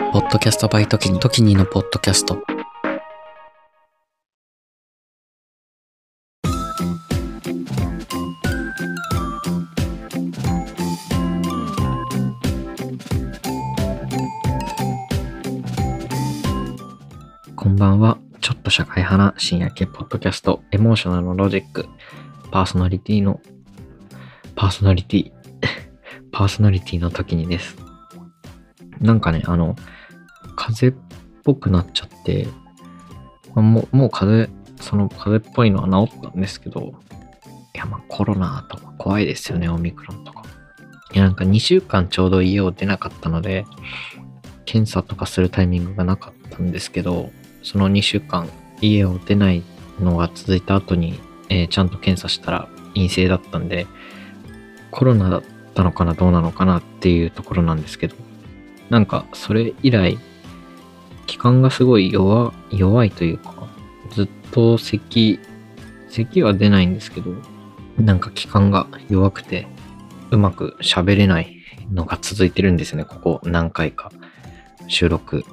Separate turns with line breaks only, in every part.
ポッドキャストバイトキニ、トキニのポッドキャスト。こんばんは。ちょっと社会派な深夜系ポッドキャスト、エモーショナルのロジック、パーソナリティの、パーソナリティ、パーソナリティの時にです。なんかね、あの、風邪っぽくなっちゃって、まあもう、もう風邪、その風邪っぽいのは治ったんですけど、いや、まあコロナとか怖いですよね、オミクロンとか。いや、なんか2週間ちょうど家を出なかったので、検査とかするタイミングがなかったんですけど、その2週間家を出ないのが続いた後に、えーちゃんと検査したら陰性だったんで、コロナだったのかなどうなのかなっていうところなんですけど、なんかそれ以来、気管がすごい弱弱いというか、ずっと咳、咳は出ないんですけど、なんか気管が弱くて、うまく喋れないのが続いてるんですよね、ここ何回か。収録。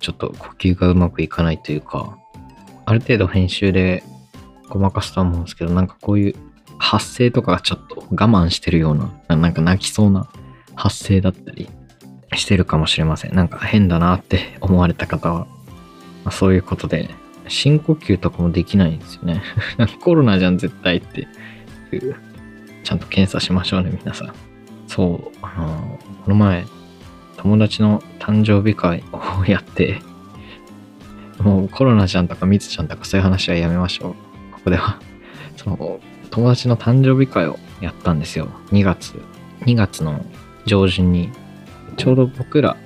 ちょっと呼吸がうまくいかないというか、ある程度編集でごまかすとは思うんですけど、なんかこういう発声とかがちょっと我慢してるような、なんか泣きそうな発声だったりしてるかもしれません。なんか変だなって思われた方は、まあ、そういうことで、深呼吸とかもできないんですよね。コロナじゃん絶対って。ちゃんと検査しましょうね、皆さん。そう、あのこの前、友達の誕生日会をやって、もうコロナちゃんとかミツちゃんとかそういう話はやめましょう。ここでは。その、友達の誕生日会をやったんですよ。2月。2月の上旬に、ちょうど僕ら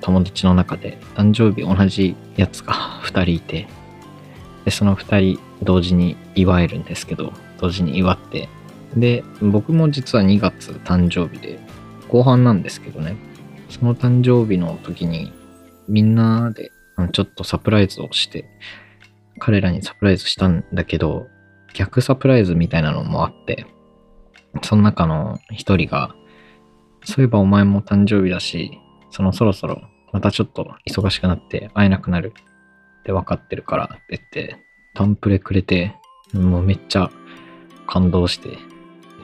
友達の中で誕生日同じやつが 2人いて、で、その2人同時に祝えるんですけど、同時に祝って、で、僕も実は2月誕生日で、後半なんですけどね、その誕生日の時にみんなでちょっとサプライズをして、彼らにサプライズしたんだけど、逆サプライズみたいなのもあって、その中の一人が、そういえばお前も誕生日だし、そのそろそろまたちょっと忙しくなって会えなくなるって分かってるからって言って、タンプレくれて、もうめっちゃ感動して、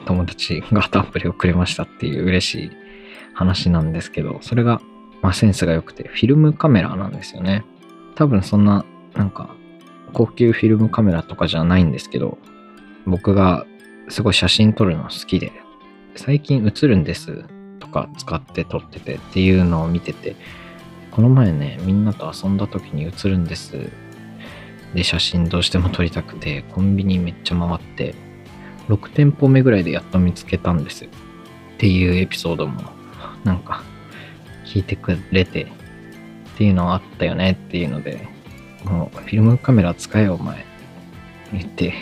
友達がタンプレをくれましたっていう嬉しい話なんですけど、それが、まあ、センスが良くて、フィルムカメラなんですよね。多分そんな、なんか、高級フィルムカメラとかじゃないんですけど、僕がすごい写真撮るの好きで、最近写るんですか使って撮っててっていうのを見てて、この前ね、みんなと遊んだ時に写るんです。で、写真どうしても撮りたくて、コンビニめっちゃ回って、6店舗目ぐらいでやっと見つけたんです。っていうエピソードも、なんか、聞いてくれて、っていうのはあったよねっていうので、もう、フィルムカメラ使えよ、お前。言って、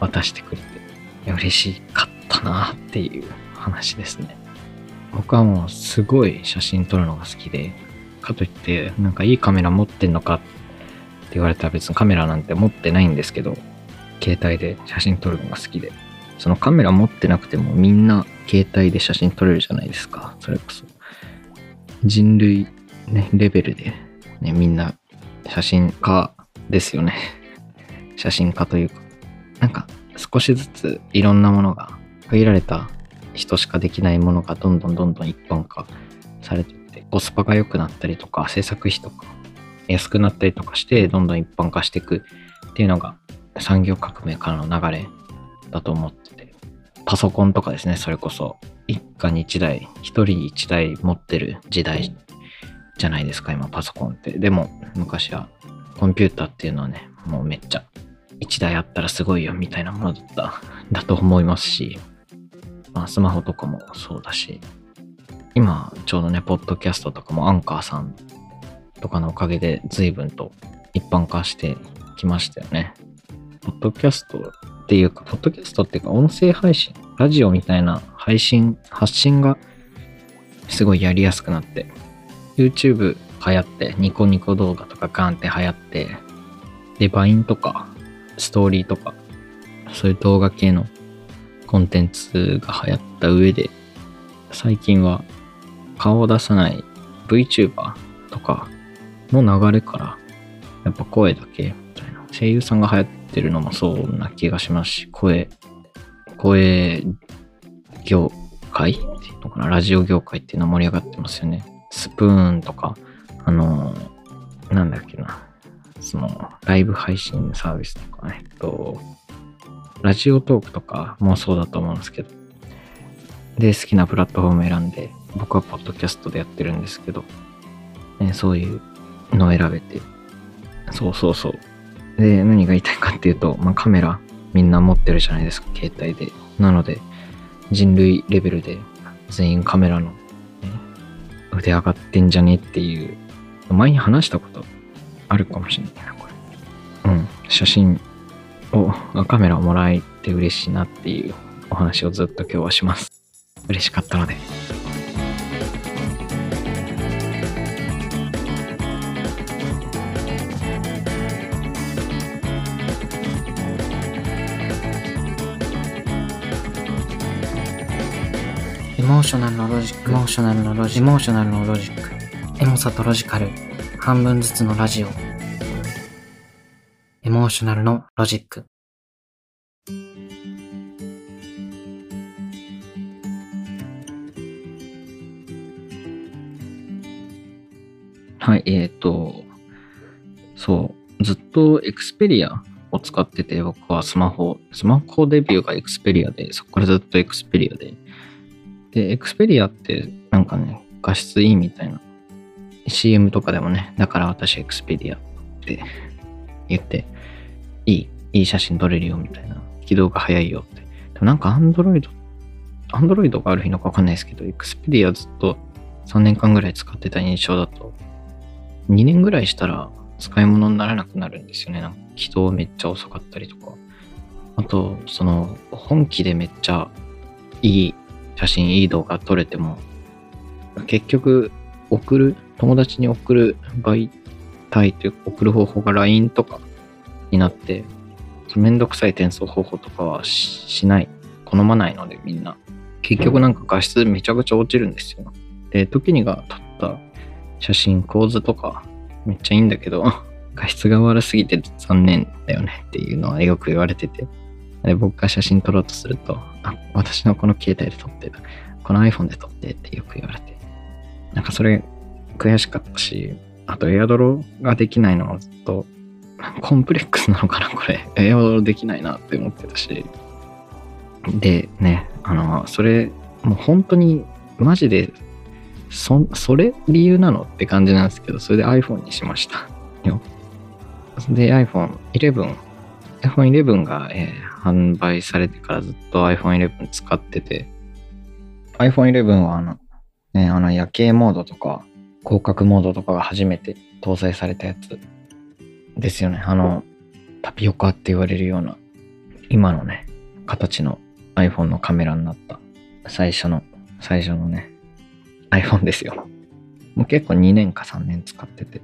渡してくれて、いや嬉しかったなっていう話ですね。僕はもう、すごい写真撮るのが好きで、かといって、なんかいいカメラ持ってんのかって言われたら別にカメラなんて持ってないんですけど、携帯で写真撮るのが好きで、そのカメラ持ってなくてもみんな携帯で写真撮れるじゃないですか。それこそ。人類、ね、レベルで、ね、みんな写真家ですよね。写真家というか。なんか少しずついろんなものが、限られた人しかできないものがどんどんどんどん一般化されてって、コスパが良くなったりとか、制作費とか安くなったりとかして、どんどん一般化していくっていうのが産業革命からの流れだと思ってて、パソコンとかですね、それこそ、一家に一台、一人一台持ってる時代じゃないですか、今パソコンって。でも、昔はコンピューターっていうのはね、もうめっちゃ、一台あったらすごいよみたいなものだった、だと思いますし、まあスマホとかもそうだし、今ちょうどね、ポッドキャストとかもアンカーさんとかのおかげで随分と一般化してきましたよね。ポッドキャストっていうか、ポッドキャストっていうか、音声配信、ラジオみたいな配信、発信がすごいやりやすくなって、YouTube 流行って、ニコニコ動画とかガンって流行って、で、バインとか、ストーリーとか、そういう動画系のコンテンツが流行った上で、最近は顔を出さない VTuber とかの流れから、やっぱ声だけみたいな。声優さんが流行ってるのもそうな気がしますし、声、声業界っていうのかな、ラジオ業界っていうのは盛り上がってますよね。スプーンとか、あの、なんだっけな、その、ライブ配信サービスとか、えっと、ラジオトークとかもそうだと思うんですけど、で、好きなプラットフォーム選んで、僕はポッドキャストでやってるんですけど、ね、そういうのを選べて、そうそうそう。で、何が言いたいかっていうと、まあ、カメラみんな持ってるじゃないですか、携帯で。なので、人類レベルで全員カメラの、ね、腕上がってんじゃねっていう、前に話したことあるかもしれないな、これ。うん、写真を、あカメラをもらえて嬉しいなっていうお話をずっと今日はします。嬉しかったので。
エモーショナルのロジック、エモーショナルのロジック、エモーショナルのロジック、エモさとロジカル、半分ずつのラジオ。モーショナルのロジック。
はい、えっ、と、そう、ずっと Xperia を使ってて、僕はスマホ、スマホデビューが Xperia で、そこからずっと Xperia で。で、エクスペリアってなんかね、画質いいみたいな。CM とかでもね、だから私エクスペリアって言って、いい、いい写真撮れるよみたいな。起動が早いよって。でもなんか Android、Android がある日のかわかんないですけど、エクスペリアずっと3年間ぐらい使ってた印象だと、2年ぐらいしたら使い物にならなくなるんですよね。なんか起動めっちゃ遅かったりとか。あと、その、本気でめっちゃいい写真、いい動画撮れても、結局、送る、友達に送る媒体というか、送る方法が LINE とかになって、めんどくさい転送方法とかはしない、好まないのでみんな。結局なんか画質めちゃくちゃ落ちるんですよ。で、時にが撮った写真構図とかめっちゃいいんだけど画質が悪すぎて残念だよね。っていうのはよく言われてて。で僕が写真撮ろうとするとあ私のこの携帯で撮ってたこの iPhone で撮って。ってよく言われて。なんかそれ悔しかったしあとエアドロができないのはずっとコンプレックスなのかなこれ。エアドロできないなって思ってたし。でねあのそれもう本当にマジでそ、それ理由なのって感じなんですけど、それで iPhone にしました。よ。で、iPhone 11、iPhone 11が、えー販売されてからずっと iPhone 11使ってて、iPhone 11はあの、ね、あの夜景モードとか、広角モードとかが初めて搭載されたやつ。ですよね。あの、タピオカって言われるような、今のね、形の iPhone のカメラになった最初の、最初のね、iPhone ですよ。もう結構2年か3年使ってて。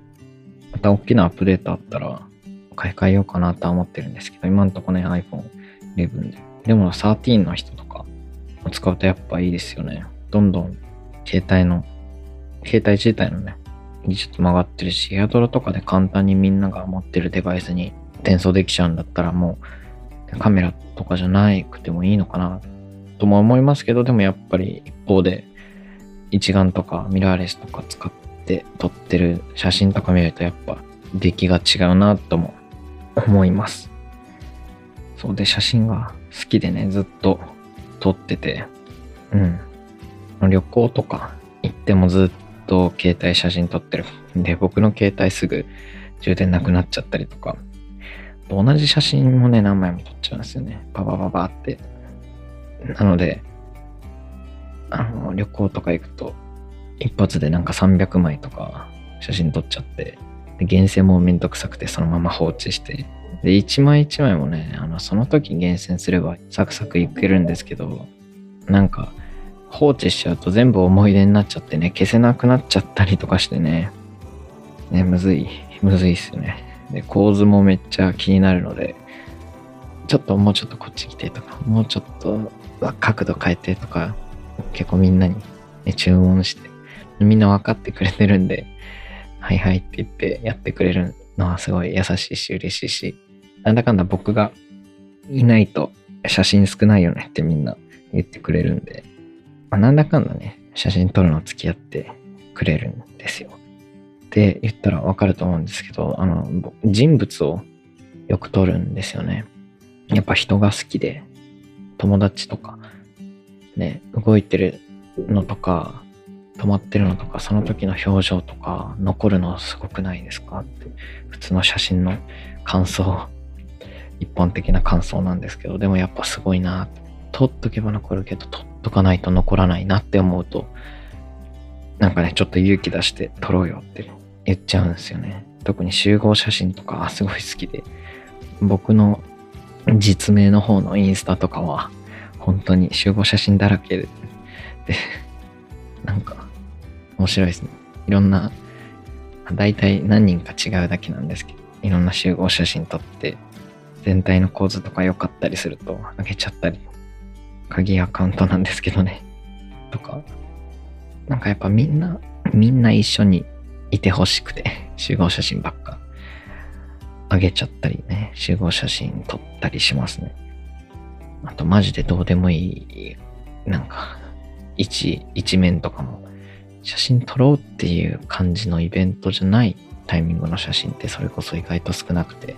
また大きなアップデートあったら買い替えようかなとは思ってるんですけど、今んとこね iPhone 11で。でも13の人とかを使うとやっぱいいですよね。どんどん携帯の、携帯自体のね、技術も上がってるし、エアドロとかで簡単にみんなが持ってるデバイスに転送できちゃうんだったらもうカメラとかじゃなくてもいいのかなとも思いますけど、でもやっぱり一方で一眼とかミラーレスとか使って撮ってる写真とか見るとやっぱ出来が違うなとも思います。そうで写真が好きでね、ずっと撮ってて、うん。旅行とか行ってもずっと携帯写真撮ってる。で、僕の携帯すぐ充電なくなっちゃったりとか、同じ写真もね、何枚も撮っちゃうんですよね。ババババって。なので、あの、旅行とか行くと、一発でなんか300枚とか写真撮っちゃって、で、厳選もめんどくさくてそのまま放置して、で、一枚一枚もね、あの、その時厳選すればサクサクいけるんですけど、なんか、放置しちゃうと全部思い出になっちゃってね、消せなくなっちゃったりとかしてね、ね、むずい、むずいっすよね。で、構図もめっちゃ気になるので、ちょっともうちょっとこっち来てとか、もうちょっと角度変えてとか、結構みんなに、ね、注文して、みんな分かってくれてるんで、はいはいって言ってやってくれるのはすごい優しいし嬉しいし、なんだかんだ僕がいないと写真少ないよねってみんな言ってくれるんで、まあ、なんだかんだね、写真撮るの付き合ってくれるんですよ。って言ったらわかると思うんですけど、あの、人物をよく撮るんですよね。やっぱ人が好きで、友達とか、ね、動いてるのとか、止まってるのとか、その時の表情とか、残るのすごくないですか？って、普通の写真の感想、一般的な感想なんですけど、でもやっぱすごいなって、撮っとけば残るけど、撮っとかないと残らないなって思うと、なんかね、ちょっと勇気出して撮ろうよって言っちゃうんですよね。特に集合写真とかすごい好きで、僕の実名の方のインスタとかは、本当に集合写真だらけで、で、なんか、面白いですね。いろんな、大体何人か違うだけなんですけど、いろんな集合写真撮って、全体の構図とか良かったりすると、上げちゃったり、鍵アカウントなんですけどね、とか、なんかやっぱみんな、みんな一緒にいてほしくて、集合写真ばっか。あげちゃったりね、集合写真撮ったりしますね。あとマジでどうでもいい、なんか、一、一面とかも、写真撮ろうっていう感じのイベントじゃないタイミングの写真ってそれこそ意外と少なくて、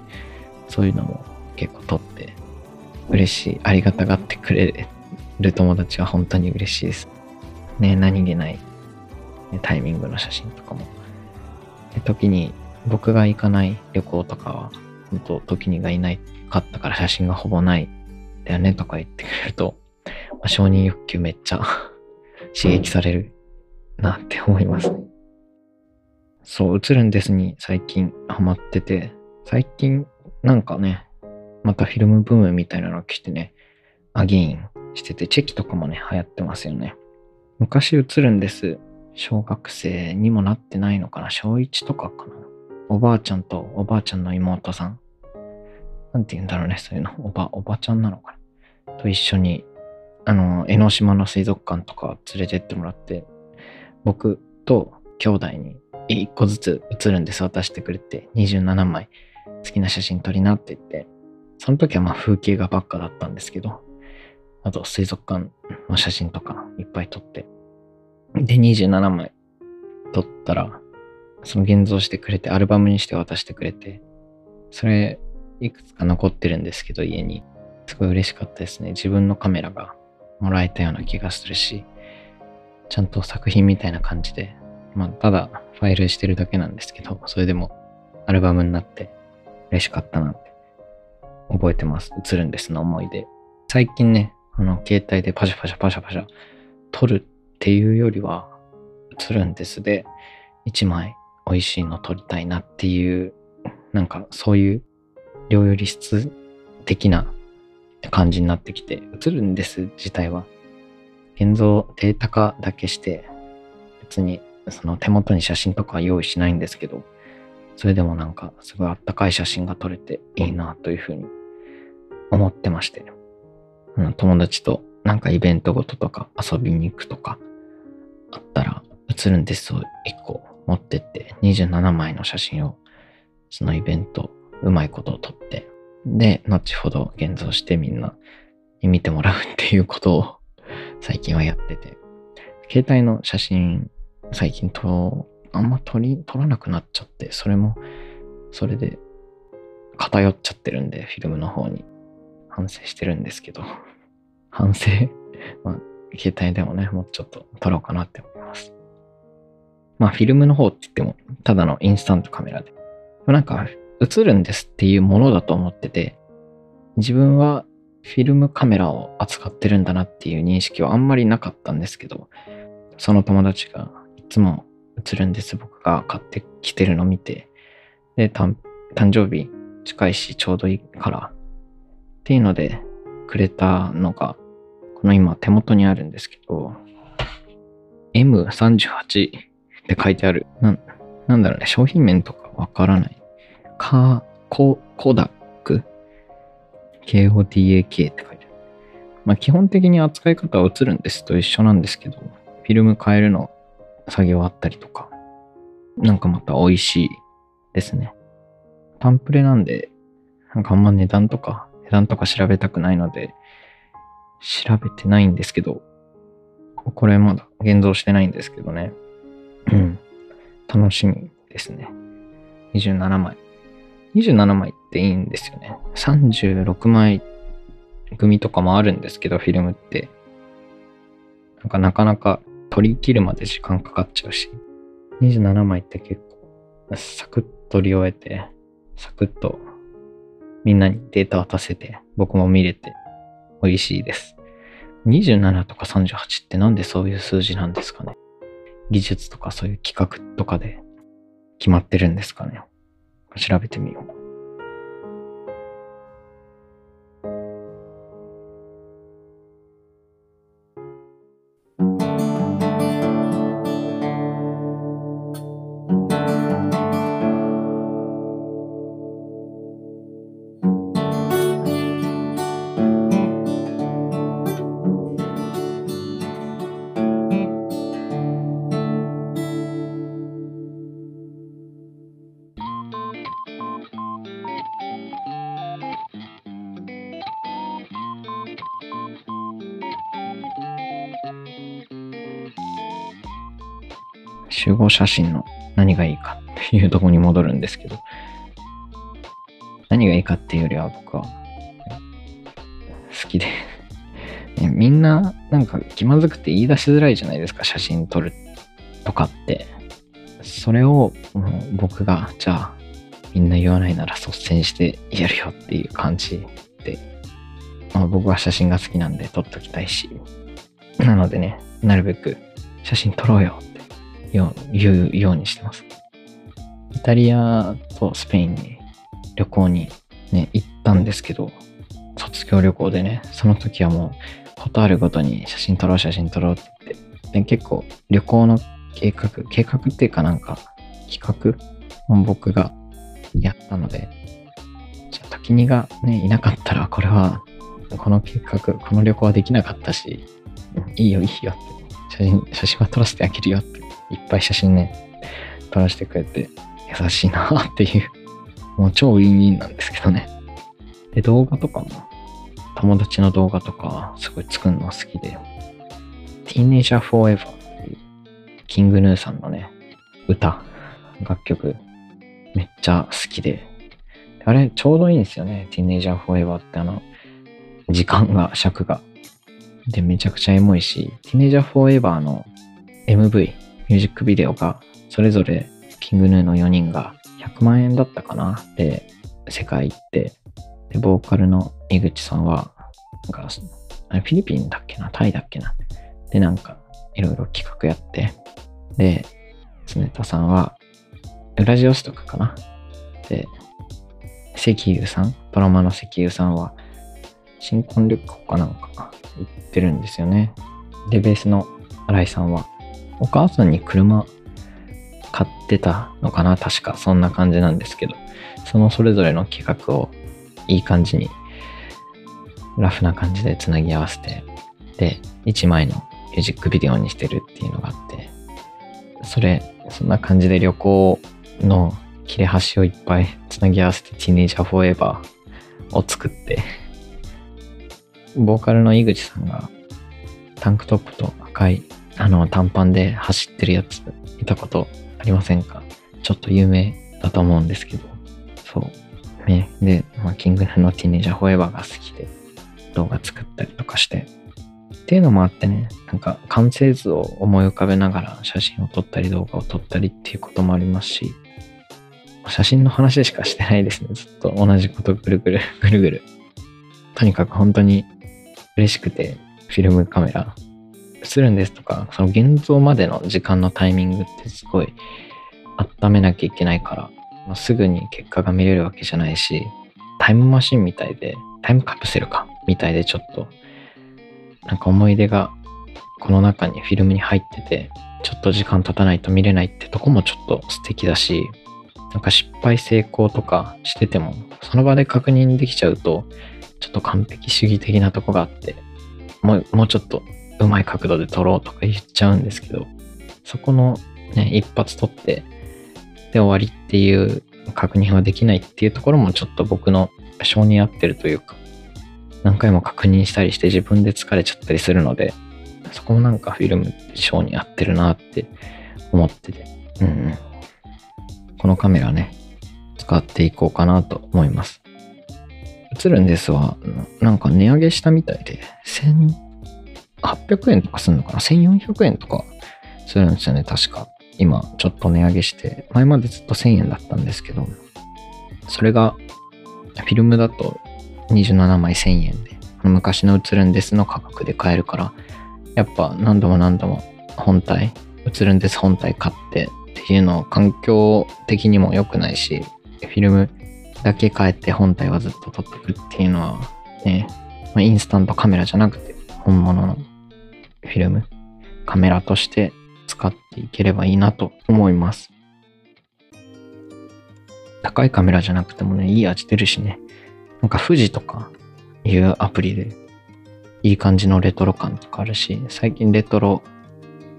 そういうのも結構撮って、嬉しい、ありがたがってくれる友達は本当に嬉しいです。ね、何気ない、タイミングの写真とかも。で時に僕が行かない旅行とかは、本当時にがいないかったから写真がほぼないだよねとか言ってくれると、まあ、承認欲求めっちゃ 刺激されるなって思います。そう、映るんですに最近ハマってて、最近なんかね、またフィルムブームみたいなの来てね、アゲインしてて、チェキとかもね、流行ってますよね。昔映るんです。小学生にもなってないのかな小1とかかなおばあちゃんとおばあちゃんの妹さん。なんて言うんだろうね、そういうの。おば、おばちゃんなのかなと一緒に、あの、江ノ島の水族館とか連れてってもらって、僕と兄弟に一個ずつ写るんです渡してくれて、27枚好きな写真撮りなって言って、その時はまあ風景画ばっかだったんですけど、あと水族館の写真とかいっぱい撮って、で、27枚撮ったら、その現像してくれて、アルバムにして渡してくれて、それ、いくつか残ってるんですけど、家に。すごい嬉しかったですね。自分のカメラがもらえたような気がするし、ちゃんと作品みたいな感じで、まあ、ただファイルしてるだけなんですけど、それでもアルバムになって嬉しかったなって覚えてます。映るんですの思い出。最近ね、あの、携帯でパシャパシャパシャパシャ撮るっていうよりは、映るんですで、一枚美味しいの撮りたいなっていう、なんかそういう量より質的な感じになってきて、映るんです自体は。現像データ化だけして、別にその手元に写真とか用意しないんですけど、それでもなんかすごいあったかい写真が撮れていいなというふうに思ってまして、ねうん、友達となんかイベントごととか遊びに行くとかあったら映るんですを1個持ってって27枚の写真をそのイベントうまいことを撮ってで後ほど現像してみんなに見てもらうっていうことを最近はやってて携帯の写真最近撮あんま撮り撮らなくなっちゃってそれもそれで偏っちゃってるんでフィルムの方に。反省してるんですけど 反省？まあ携帯でもねもうちょっと撮ろうかなって思います。まあフィルムの方って言ってもただのインスタントカメラで。なんか映るんですっていうものだと思ってて自分はフィルムカメラを扱ってるんだなっていう認識はあんまりなかったんですけどその友達がいつも映るんです僕が買ってきてるの見てで誕生日近いしちょうどいいからっていうのでくれたのがこの今手元にあるんですけど M38 って書いてあるななんだろうね商品名とかわからないカココダック？KODAK って書いてある。まあ基本的に扱い方は映るんですと一緒なんですけど、フィルム変えるの作業あったりとか、なんかまた美味しいですね。タンプレなんで、なんかあんま値段とか、値段とか調べたくないので、調べてないんですけど、これまだ現像してないんですけどね。うん。楽しみですね。27枚。27枚っていいんですよね。36枚組とかもあるんですけど、フィルムって。なんかなかなか取り切るまで時間かかっちゃうし、27枚って結構サクッと取り終えて、サクッとみんなにデータ渡せて、僕も見れて美味しいです。27とか38ってなんでそういう数字なんですかね？技術とかそういう企画とかで決まってるんですかね？調べてみよう。合写真の何がいいかっていうとこに戻るんですけど、何がいいかっていうよりは僕は好きで、ねみんななんか気まずくて言い出しづらいじゃないですか、写真撮るとかって。それをもう僕が、じゃあみんな言わないなら率先してやるよっていう感じで、まあ、僕は写真が好きなんで撮っときたいし、なのでね、なるべく写真撮ろうよって。よ言うようにしてます。イタリアとスペインに旅行にね、行ったんですけど、卒業旅行でね、その時はもう、ことあるごとに写真撮ろう、写真撮ろうって言って、で結構旅行の計画、計画っていうかなんか企画を僕がやったので、じゃあ時にがね、いなかったら、これは、この計画、この旅行はできなかったし、いいよ、いいよって、写真、写真は撮らせてあげるよって、いっぱい写真ね、撮らせてくれて、優しいなっていう、もう超ウィンウィンなんですけどね。で、動画とかも、友達の動画とか、すごい作るの好きで、Teenager Forever っていう、キングヌーさんのね、歌、楽曲、めっちゃ好きで、あれ、ちょうどいいんですよね。Teenager Forever ってあの、時間が、尺が。で、めちゃくちゃエモいし、Teenager Forever の MV、ミュージックビデオが、それぞれ、キングヌーの4人が100万円だったかな？で、世界行って、で、ボーカルの井口さんは、なんか、フィリピンだっけな？タイだっけな？で、なんか、いろいろ企画やって、で、常田さんは、ウラジオストクかな？で、石油さん、ドラマの石油さんは、新婚旅行かなんか行ってるんですよね。で、ベースの新井さんは、お母さんに車買ってたのかな？確か。そんな感じなんですけど、そのそれぞれの企画をいい感じに、ラフな感じでつなぎ合わせて、で、1枚のミュージックビデオにしてるっていうのがあって、それ、そんな感じで旅行の切れ端をいっぱいつなぎ合わせて Teenager Forever を作って、ボーカルの井口さんがタンクトップと赤いあの短パンで走ってるやつ見たことありませんか？ちょっと有名だと思うんですけど、そう。ね、で、まあ、キングのティーネージャーフォーエバーが好きで動画作ったりとかして、っていうのもあってね、なんか完成図を思い浮かべながら写真を撮ったり動画を撮ったりっていうこともありますし、写真の話しかしてないですね。ずっと同じことぐるぐる、ぐるぐる。とにかく本当に嬉しくて、フィルムカメラ映るんですとか、その現像までの時間のタイミングってすごい温めなきゃいけないから、まあ、すぐに結果が見れるわけじゃないし、タイムマシンみたいで、タイムカプセルか、みたいでちょっと、なんか思い出がこの中にフィルムに入ってて、ちょっと時間経たないと見れないってとこもちょっと素敵だし、なんか失敗成功とかしてても、その場で確認できちゃうと、ちょっと完璧主義的なとこがあって、もう、もうちょっとうまい角度で撮ろうとか言っちゃうんですけど、そこのね、一発撮って、で終わりっていう確認はできないっていうところもちょっと僕の性に合ってるというか、何回も確認したりして自分で疲れちゃったりするので、そこもなんかフィルムって性に合ってるなって思ってて、うん。このカメラね、使っていこうかなと思います。映るんですは、なんか値上げしたみたいで、800円とかするのかな ?1400 円とかするんですよね、確か。今、ちょっと値上げして、前までずっと1000円だったんですけど、それが、フィルムだと27枚1000円で、昔の映るんですの価格で買えるから、やっぱ何度も何度も本体、映るんです本体買ってっていうの環境的にも良くないし、フィルムだけ変えて本体はずっと撮ってくっていうのはね、まあ、インスタントカメラじゃなくて本物のフィルム、カメラとして使っていければいいなと思います。高いカメラじゃなくてもね、いい味出るしね。なんか富士とかいうアプリでいい感じのレトロ感とかあるし、最近レトロ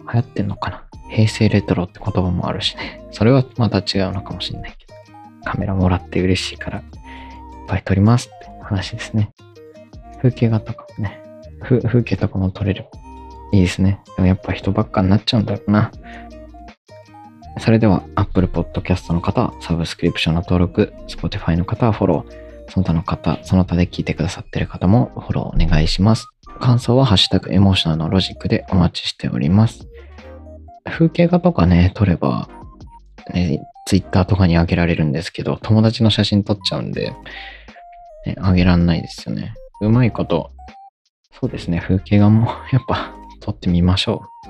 流行ってんのかな平成レトロって言葉もあるしね。それはまた違うのかもしれないけど。カメラもらって嬉しいから、いっぱい撮りますって話ですね。風景画とかもね、風景とかも撮れる。いいですね。でもやっぱ人ばっかになっちゃうんだろうな。それでは Apple Podcast の方はサブスクリプションの登録、Spotify の方はフォロー、その他の方、その他で聞いてくださってる方もフォローお願いします。感想はハッシュタグエモーショナルのロジックでお待ちしております。風景画とかね、撮れば、ね、Twitter とかにあげられるんですけど、友達の写真撮っちゃうんで、ね、あげらんないですよね。うまいこと、そうですね、風景画も やっぱ撮ってみましょう。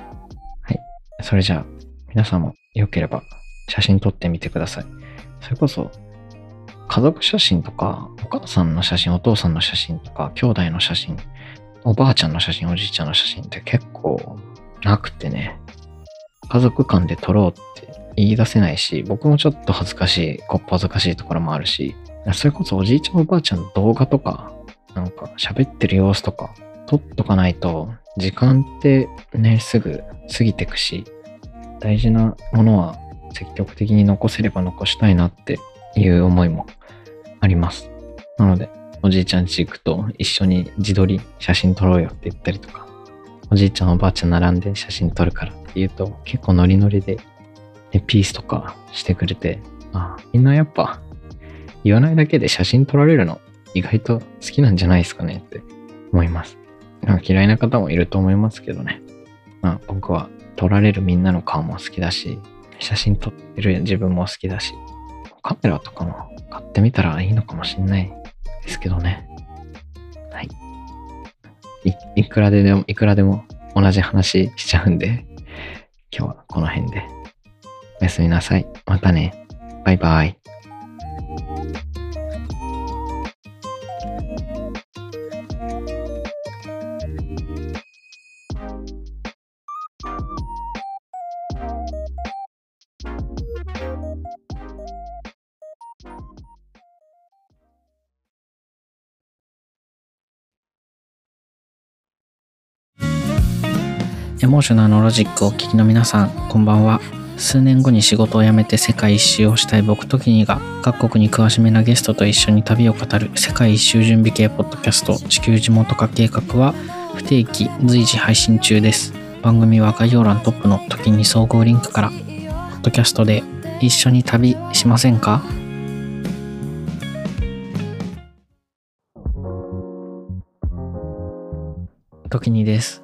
はい。それじゃあ、皆さんもよければ写真撮ってみてください。それこそ、家族写真とか、お母さんの写真、お父さんの写真とか、兄弟の写真、おばあちゃんの写真、おじいちゃんの写真って結構なくてね、家族間で撮ろうって言い出せないし、僕もちょっと恥ずかしい、こっぱ恥ずかしいところもあるし、それこそおじいちゃんおばあちゃんの動画とか、なんか喋ってる様子とか、撮っとかないと、時間ってね、すぐ過ぎてくし、大事なものは積極的に残せれば残したいなっていう思いもあります。なので、おじいちゃんち行くと一緒に自撮り写真撮ろうよって言ったりとか、おじいちゃんおばあちゃん並んで写真撮るからって言うと結構ノリノリで、ね、ピースとかしてくれて、あみんなやっぱ言わないだけで写真撮られるの意外と好きなんじゃないですかねって思います。なんか嫌いな方もいると思いますけどね。まあ僕は撮られるみんなの顔も好きだし、写真撮ってる自分も好きだし、カメラとかも買ってみたらいいのかもしんないですけどね。はい。い、いくらででも、いくらでも同じ話しちゃうんで、今日はこの辺で。おやすみなさい。またね。バイバイ。
エモーショナルのロジックをお聞きの皆さん、こんばんは。数年後に仕事を辞めて世界一周をしたい僕とキニが各国に詳しめなゲストと一緒に旅を語る世界一周準備系ポッドキャスト地球地元化計画は不定期随時配信中です。番組は概要欄トップの時に総合リンクから、ポッドキャストで一緒に旅しませんか？時にです。